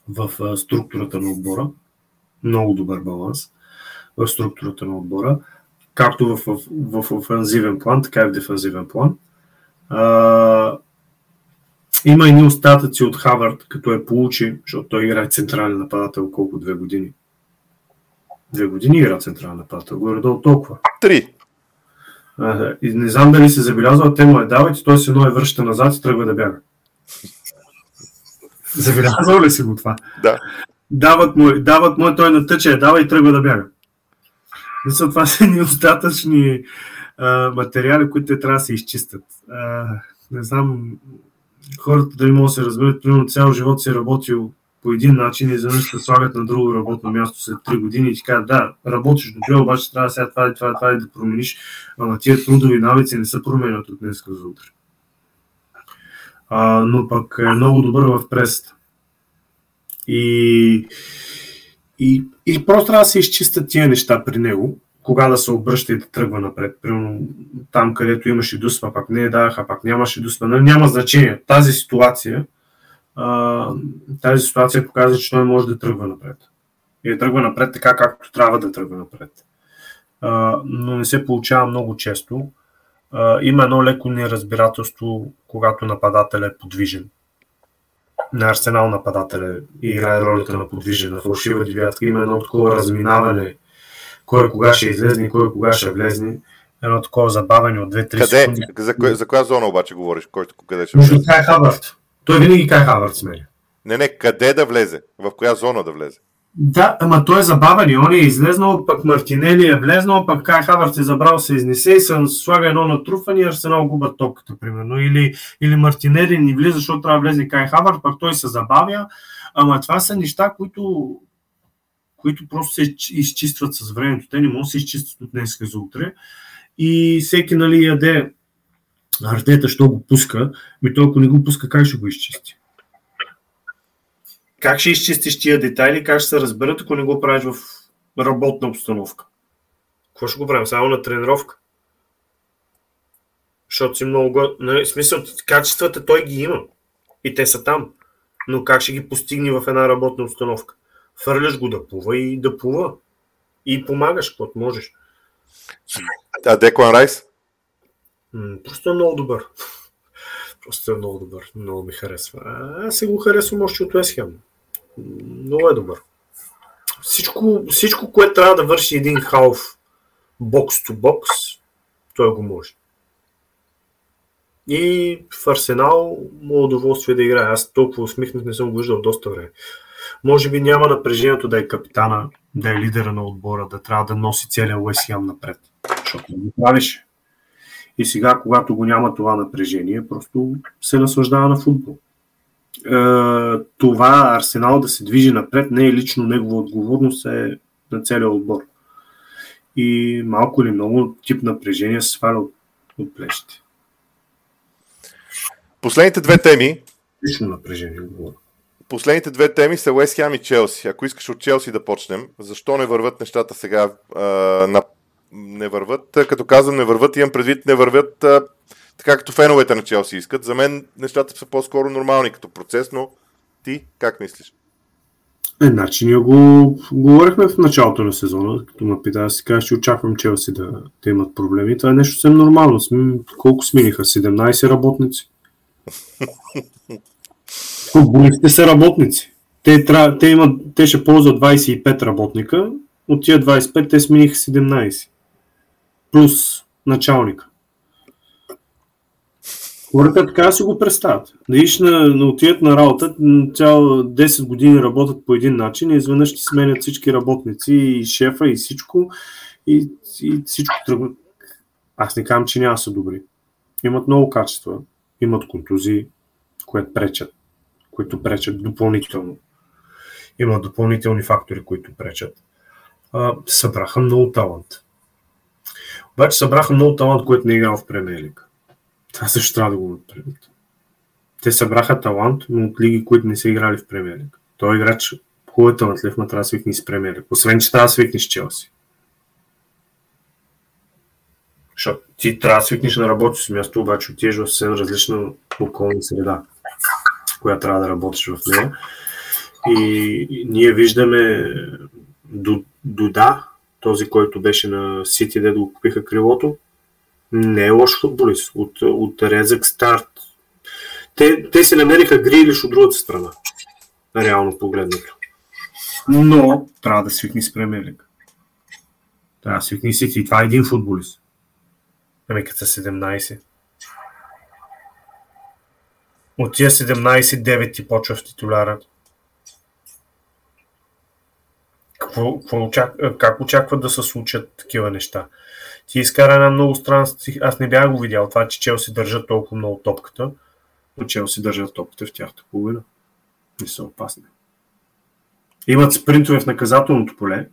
в структурата на отбора. Много добър баланс в структурата на отбора. Както в, в, в, офензивен план, така и в дефензивен план. А, има едни остатъци от Хавард, като е получи, защото той играе централен нападател колко две години. Две години игра централен нападател, горе-долу толкова. Три. И не знам дали се забелязва, те му е дават и той се едно е връща назад и тръгва да бяга. Забелязал ли си го това? Да. Дават му, дават му той на тъче, дава и тръгва да бяга. Мисля, това са недостатъчни а, материали, които те трябва да се изчистят. А, не знам, хората дали могат да се разберат, примерно цял живот си е работил по един начин и изведнъж се слагат на друго работно място след 3 години и ти казват, да, работиш добре, обаче трябва сега това и това, това и да промениш, ама тия трудови навици не се променят от днес за утре. А, но пък е много добър в пресата. И, и, и просто трябва да се изчистят тия неща при него, кога да се обръща и да тръгва напред. Примерно там, където имаше дуспа, пак не даха, пак нямаше дуспа. Няма значение. Тази ситуация, а, тази ситуация показва, че той може да тръгва напред. И да тръгва напред така, както трябва да тръгва напред. А, но не се получава много често. А, има едно леко неразбирателство, когато нападател е подвижен. На Арсенал нападателя играе ролята на подвижен, на фалшива девятка. Има едно такова разминаване кой кога ще излезне, кой кога ще влезне. Едно такова забавяне от 2-3 къде? секунди. За, коя, за коя зона обаче говориш? Който къде ще Между? Кай Хавард. Той винаги Кай Хавард смери. Не, не, къде да влезе? В коя зона да влезе? Да, ама той е забавен и он е излезнал, пък Мартинели е влезнал, пък Кай Хавард е забрал се изнесе и се слага едно натрупване и Арсенал губят топката, примерно. Или, или Мартинели не влиза, защото трябва да влезе Кай Хавард, пък той се забавя. Ама това са неща, които, които просто се изчистват с времето. Те не могат да се изчистват от днес за утре. И всеки, нали, яде Артета, що го пуска, ми той ако не го пуска, как ще го изчисти? Как ще изчистиш тия детайли, как ще се разберат, ако не го правиш в работна обстановка? Какво ще го правим? Само на тренировка? Защото си много... го- Нали, смисъл, качествата той ги има. И те са там. Но как ще ги постигне в една работна обстановка? Фърляш го да плува и да плува. И помагаш, каквото можеш. А Деклан Райс? Просто е много добър. Просто е много добър. Много ми харесва. Аз се го харесвам още от West Ham. М, Много е добър. Всичко, всичко, което трябва да върши един халф бокс to бокс, той го може. И в Арсенал му е удоволствие да играе. Аз толкова усмихнат не съм го виждал доста време. Може би няма напрежението да е капитана, да е лидера на отбора, да трябва да носи целия Уест Хем напред. Защото не го правеше. И сега, когато го няма това напрежение, просто се наслаждава на футбол. Е, това Арсенал да се движи напред не е лично негова отговорност, е на целия отбор. И малко или много тип напрежение се сваля от, от плещите. Последните две теми, Лично напрежение говоря. последните две теми са Уест Хем и Челси. Ако искаш от Челси да почнем, защо не върват нещата сега а, на... не върват, а, като казвам не върват, имам предвид не върват а, така като феновете на Челси искат. За мен нещата са по-скоро нормални като процес, но ти как мислиш? Е, значи ние го говорихме в началото на сезона, като ме пита, аз си казах, че очаквам Челси да, да имат проблеми. Това е нещо съвсем нормално. Колко смениха? 17 работници. Футболистите са работници. Те, те, имат, те ще ползват 25 работника, от тия 25 те смениха 17. Плюс началника. Хората така си го представят. Да иш на, на отият на работа, цял 10 години работят по един начин и изведнъж ще сменят всички работници и шефа и всичко и, и всичко тръгва. Аз не казвам, че няма са добри. имат много качества, имат контузии, които пречат, които пречат допълнително. Има допълнителни фактори, които пречат. А, събраха много талант. Обаче събраха много талант, който не е играл в премиер лига. Това също трябва да го предвид. Те събраха талант, но от лиги, които не са играли в премиер лига. Той играч хубаво е талантлив, но трябва да свикни с премиер лига. Освен, че трябва да свикни с Челси. Защото ти трябва да свикнеш на работиш с място, обаче отиваш в съвсем различна околна среда, която трябва да работиш в нея. И ние виждаме до, до да, този, който беше на Сити, да го купиха крилото, не е лош футболист. От, от резък старт. Те, те се намериха Грилиш от другата страна. Реално погледнато. Но трябва да свикни с премиер Трябва да свикни Сити. Това е един футболист. Ами като са 17. От тия 17-9 ти почва в титуляра. Какво, какво очак... Как очакват да се случат такива неща? Ти изкара една много странна... Аз не бях го видял това, че Челси държат толкова много топката, но Челси държат топката в тяхната половина. Не са опасни. Имат спринтове в наказателното поле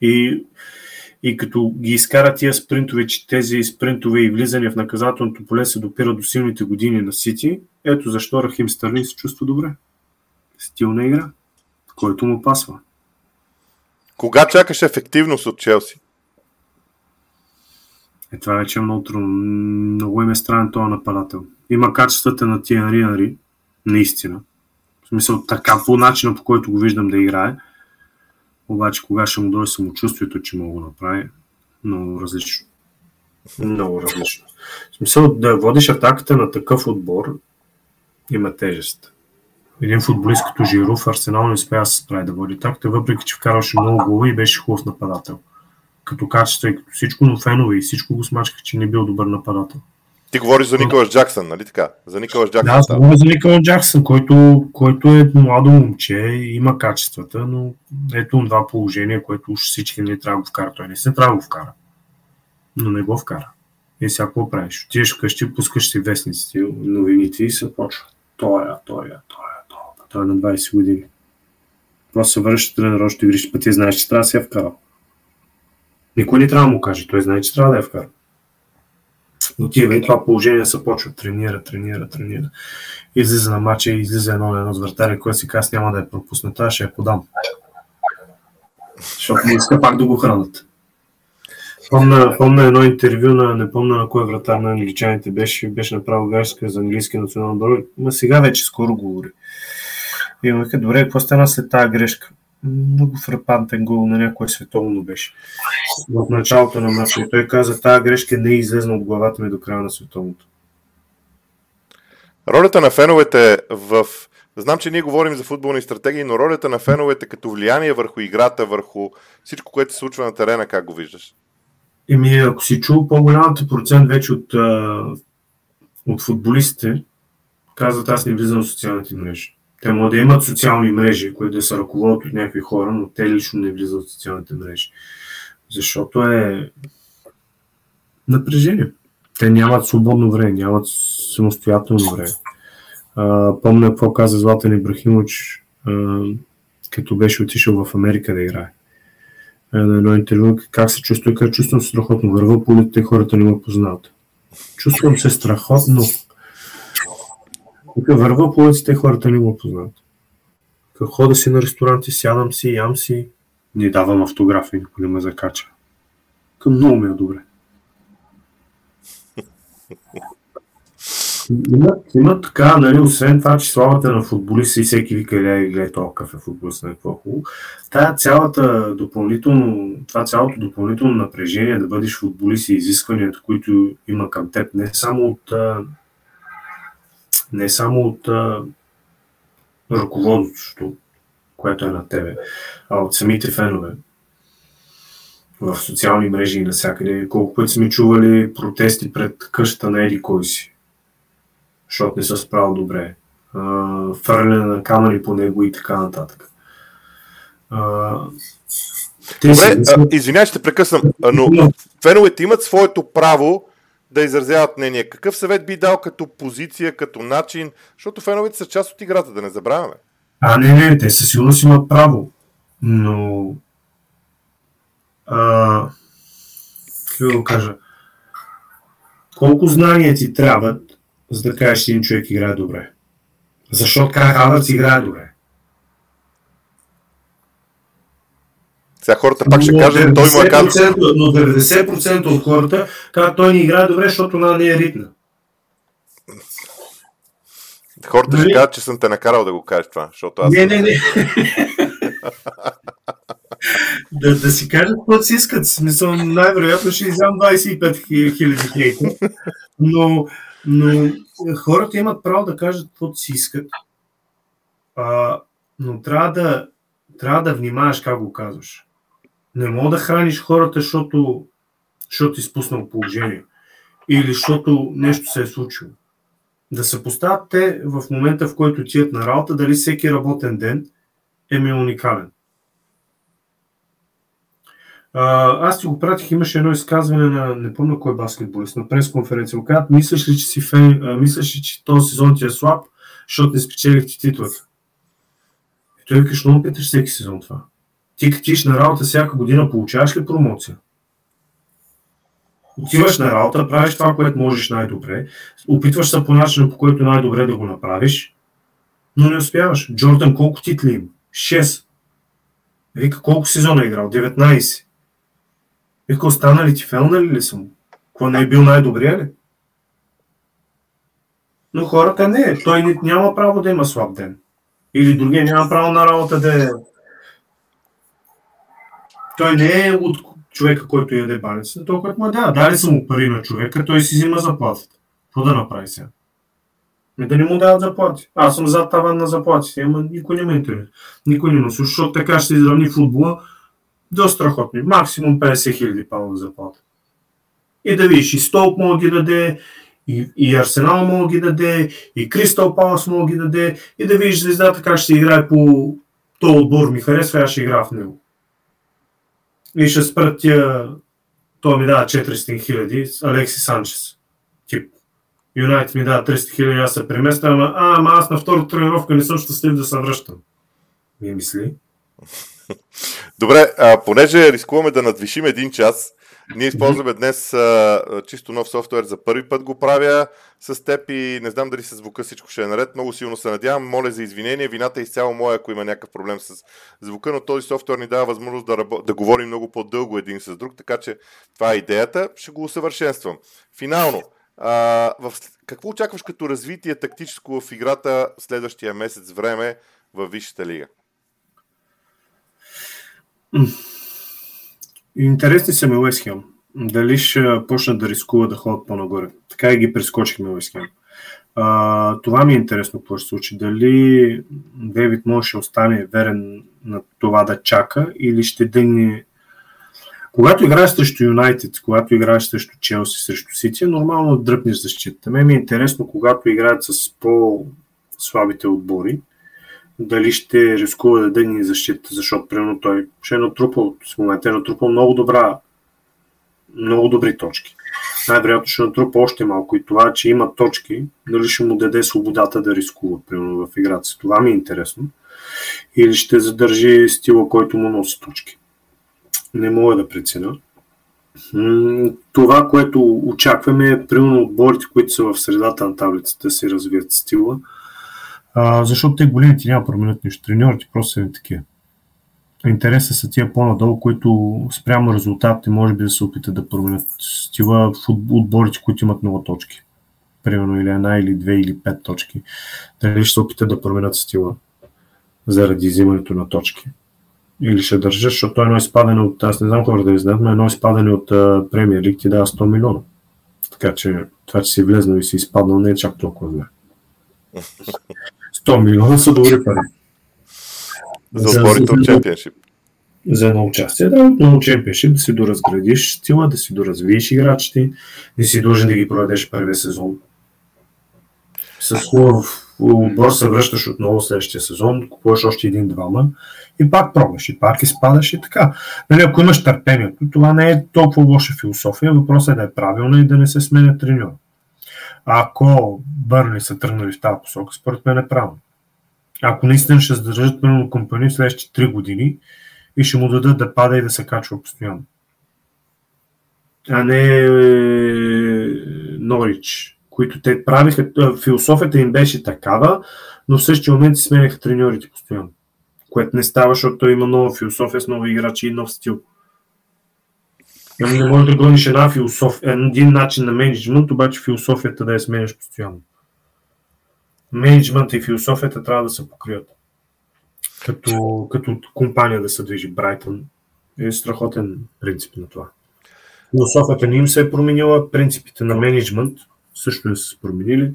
и и като ги изкарат тия спринтове, че тези спринтове и влизане в наказателното поле се допира до силните години на Сити, ето защо Рахим Стърли се чувства добре. Стилна игра, който му пасва. Кога чакаш ефективност от Челси? Е, това вече е много трудно. Много им е странен този нападател. Има качествата на Тиенри Анри, наистина. В смисъл така по начина, по който го виждам да играе. Обаче, кога ще му дойде самочувствието, че мога да направи, много различно. Много различно. В смисъл да водиш атаката на такъв отбор има тежест. Един футболист като Жиро в Арсенал не успя да се справи да води атаката, въпреки че вкарваше много голови и беше хубав нападател. Като качество и като всичко, но фенове и всичко го смачках, че не бил добър нападател. Ти говориш за Николас Джаксън, нали така? За Николас Джаксън. Да, аз говоря за Николас Джаксън, който, който е младо момче, има качествата, но ето това положение, което уж всички не трябва да го вкара. Той не се трябва да го вкара, но не го вкара. И сега какво правиш? Отиваш вкъщи, пускаш си вестниците, новините и се почва. Той е, той е, той е, той е, на 20 години. Просто се тренер, ще игриш, пъти знаеш, че трябва да се я вкара. Никой не трябва да му каже, той знае, че трябва да я вкара отива и това положение се почва тренира, тренира, тренира. Излиза на матча и излиза едно на едно с вратаря, който си казва няма да я пропусне, това ще я подам. Защото не иска пак да го хранат. Помна, помна едно интервю на, не помня на кой вратар на англичаните беше, беше направил грешка за английски национален отбор, но сега вече скоро говори. И му добре, какво стана след тази грешка? много фрапантен гол на някое световно беше. В началото на матча. И той каза, тази грешка не е излезна от главата ми до края на световното. Ролята на феновете в... Знам, че ние говорим за футболни стратегии, но ролята на феновете като влияние върху играта, върху всичко, което се случва на терена, как го виждаш? Еми, ако си чул по-голямата процент вече от, от футболистите, казват, аз не влизам в социалните мрежи. Те могат да имат социални мрежи, които да се ръководят от някакви хора, но те лично не влизат в социалните мрежи. Защото е напрежение. Те нямат свободно време, нямат самостоятелно време. А, помня какво каза Златан Ибрахимович, а, като беше отишъл в Америка да играе. на едно интервю, как се чувства, как чувствам се страхотно. Върва по улиците, хората не ме познават. Чувствам се страхотно. Тук върва по улиците, хората не го познават. Като хода си на ресторанти, сядам си, ям си, не давам автографи, никой не ме закача. Към много ми е добре. Има, има така, нали, освен това, че славата на футболиста и всеки вика, гледай, гледай, този кафе футболист на какво хубаво. Тая цялата допълнително, това цялото допълнително напрежение да бъдеш футболист и изискванията, които има към теб, не само от не само от а, ръководството, което е на тебе, а от самите фенове в социални мрежи и навсякъде. Колко пъти сме чували протести пред къщата на Еди кой си, защото не са справил добре. Фърляне на камъни по него и така нататък. А, Добре, извинявай, ще прекъсвам, но феновете имат своето право да изразяват мнение. Какъв съвет би дал като позиция, като начин? Защото феновете са част от играта, да не забравяме. А, не, не, те със сигурност имат право. Но... А, какво да кажа? Колко знания ти трябват, за да кажеш, един човек играе добре? Защото Кай Хавърц играе добре. Сега хората пак ще кажат, той му е казал. Но 90% от хората казват, той не играе добре, защото на не е ритна. Хората ще кажат, че съм те накарал да го кажеш това, защото аз... Не, не, не. да, да си кажат какво си искат. Смисъл, най-вероятно ще изям 25 хиляди хейта. Но, но хората имат право да кажат какво си искат. А, но трябва да, трябва да внимаваш как го казваш. Не мога да храниш хората, защото, защото ти спуснал положение. Или защото нещо се е случило. Да се поставят те в момента, в който тият на работа, дали всеки работен ден е ми уникален. Аз ти го пратих, имаше едно изказване на, не помня кой баскетболист, на пресконференция. Казват, мислиш ли, че си фен, мислиш ли, че този сезон ти е слаб, защото не спечелихте титлата? И той викаш, много питаш всеки сезон това. Ти катиш на работа всяка година, получаваш ли промоция? Отиваш на работа, правиш това, което можеш най-добре, опитваш се по начина, по който най-добре да го направиш, но не успяваш. Джордан колко титли има? 6. Вика колко сезона е играл? 19. Вика останали ти фелнали ли съм? Какво не е бил най-добрия ли? Но хората не. Той няма право да има слаб ден. Или другия няма право на работа да е той не е от човека, който яде баницата, той, който му дава. Дали са му пари на човека, той си взима заплатата. Какво да направи сега? Ми да не му дават заплати. Аз съм за таван на заплатите, ама никой не ме интересува. Никой не носи, защото така ще изравни футбола до страхотни. Максимум 50 хиляди паунда заплата. И да видиш, и Столп мога ги даде, и, и Арсенал мога ги даде, и Кристал Палас мога ги даде, и да видиш звездата как ще играе по този отбор ми харесва, аз ще игра в него и ще спрат тия, то ми дава 400 хиляди, Алекси Санчес. Тип. Юнайтед ми дава 300 хиляди, аз се преместя, ама, а, ама аз на втората тренировка не съм щастлив да се връщам. Ми мисли. Добре, а, понеже рискуваме да надвишим един час, ние използваме днес а, чисто нов софтуер. За първи път го правя с теб и не знам дали с звука всичко ще е наред. Много силно се надявам. Моля за извинение. Вината е изцяло моя, ако има някакъв проблем с звука, но този софтуер ни дава възможност да, рабо... да говорим много по-дълго един с друг, така че това е идеята. Ще го усъвършенствам. Финално, а, в... какво очакваш като развитие тактическо в играта следващия месец време в Висшата лига? Интересни са ми Уест Дали ще почнат да рискуват да ходят по-нагоре. Така и ги прескочихме Уест това ми е интересно какво ще се случи. Дали Дейвид може ще остане верен на това да чака или ще дъгне когато играеш срещу Юнайтед, когато играеш срещу Челси, срещу Сити, е нормално да дръпнеш защита. Ме ми е интересно, когато играят с по-слабите отбори, дали ще рискува да дъгне защита, защото примерно той ще е натрупал, в момента е натрупал много добра много добри точки. Най-вероятно ще натрупа още малко и това, че има точки, дали ще му даде свободата да рискува, примерно в играта си. Това ми е интересно. Или ще задържи стила, който му носи точки. Не мога да преценя. Това, което очакваме е, примерно, отборите, които са в средата на таблицата, си развият стила а, защото те големите няма променят нищо. Треньорите просто са такива. Интереса са тия по-надолу, които спрямо резултатите може би да се опитат да променят стила в отборите, които имат много точки. Примерно или една, или две, или пет точки. Дали ще се опитат да променят стила заради взимането на точки. Или ще държат, защото едно изпадане от, аз не знам хората да ви знаят, но едно изпадане от премиер лиг ти дава 100 милиона. Така че това, че си влезнал и си изпаднал, не е чак толкова зле. 100 милиона са добри пари. За отборите от чемпионшип. За едно участие, да, но чемпионшип да си доразградиш стила, да си доразвиеш играчите, не си дължен да ги проведеш първия сезон. с хубав отбор се връщаш отново следващия сезон, купуваш още един-двама и пак пробваш, и пак изпадаш и така. Нали, ако имаш търпението, това не е толкова лоша философия, въпросът е да е правилно и да не се сменя треньор. Ако Бърни са тръгнали в тази посока, според мен е правилно. Ако наистина ще задържат пълно компания в следващите 3 години и ще му дадат да пада и да се качва постоянно. А не Норич, които те правиха, философията им беше такава, но в същия момент си сменяха треньорите постоянно. Което не става, защото има нова философия с нови играчи и нов стил. Ами не можеш да гониш една философия, един начин на менеджмент, обаче философията да я сменяш постоянно. Менеджмент и философията трябва да се покрият. Като, като компания да се движи Брайтън е страхотен принцип на това. Философията не им се е променила, принципите на менеджмент също не са се променили.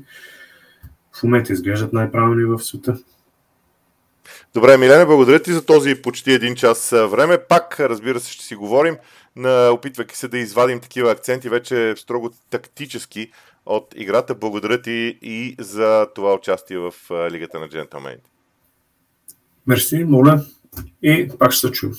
В момента изглеждат най-правилни в света. Добре, Милена, благодаря ти за този почти един час време. Пак, разбира се, ще си говорим, на, опитвайки се да извадим такива акценти вече строго тактически от играта. Благодаря ти и за това участие в Лигата на джентълмените. Мерси, моля и пак ще се чуем.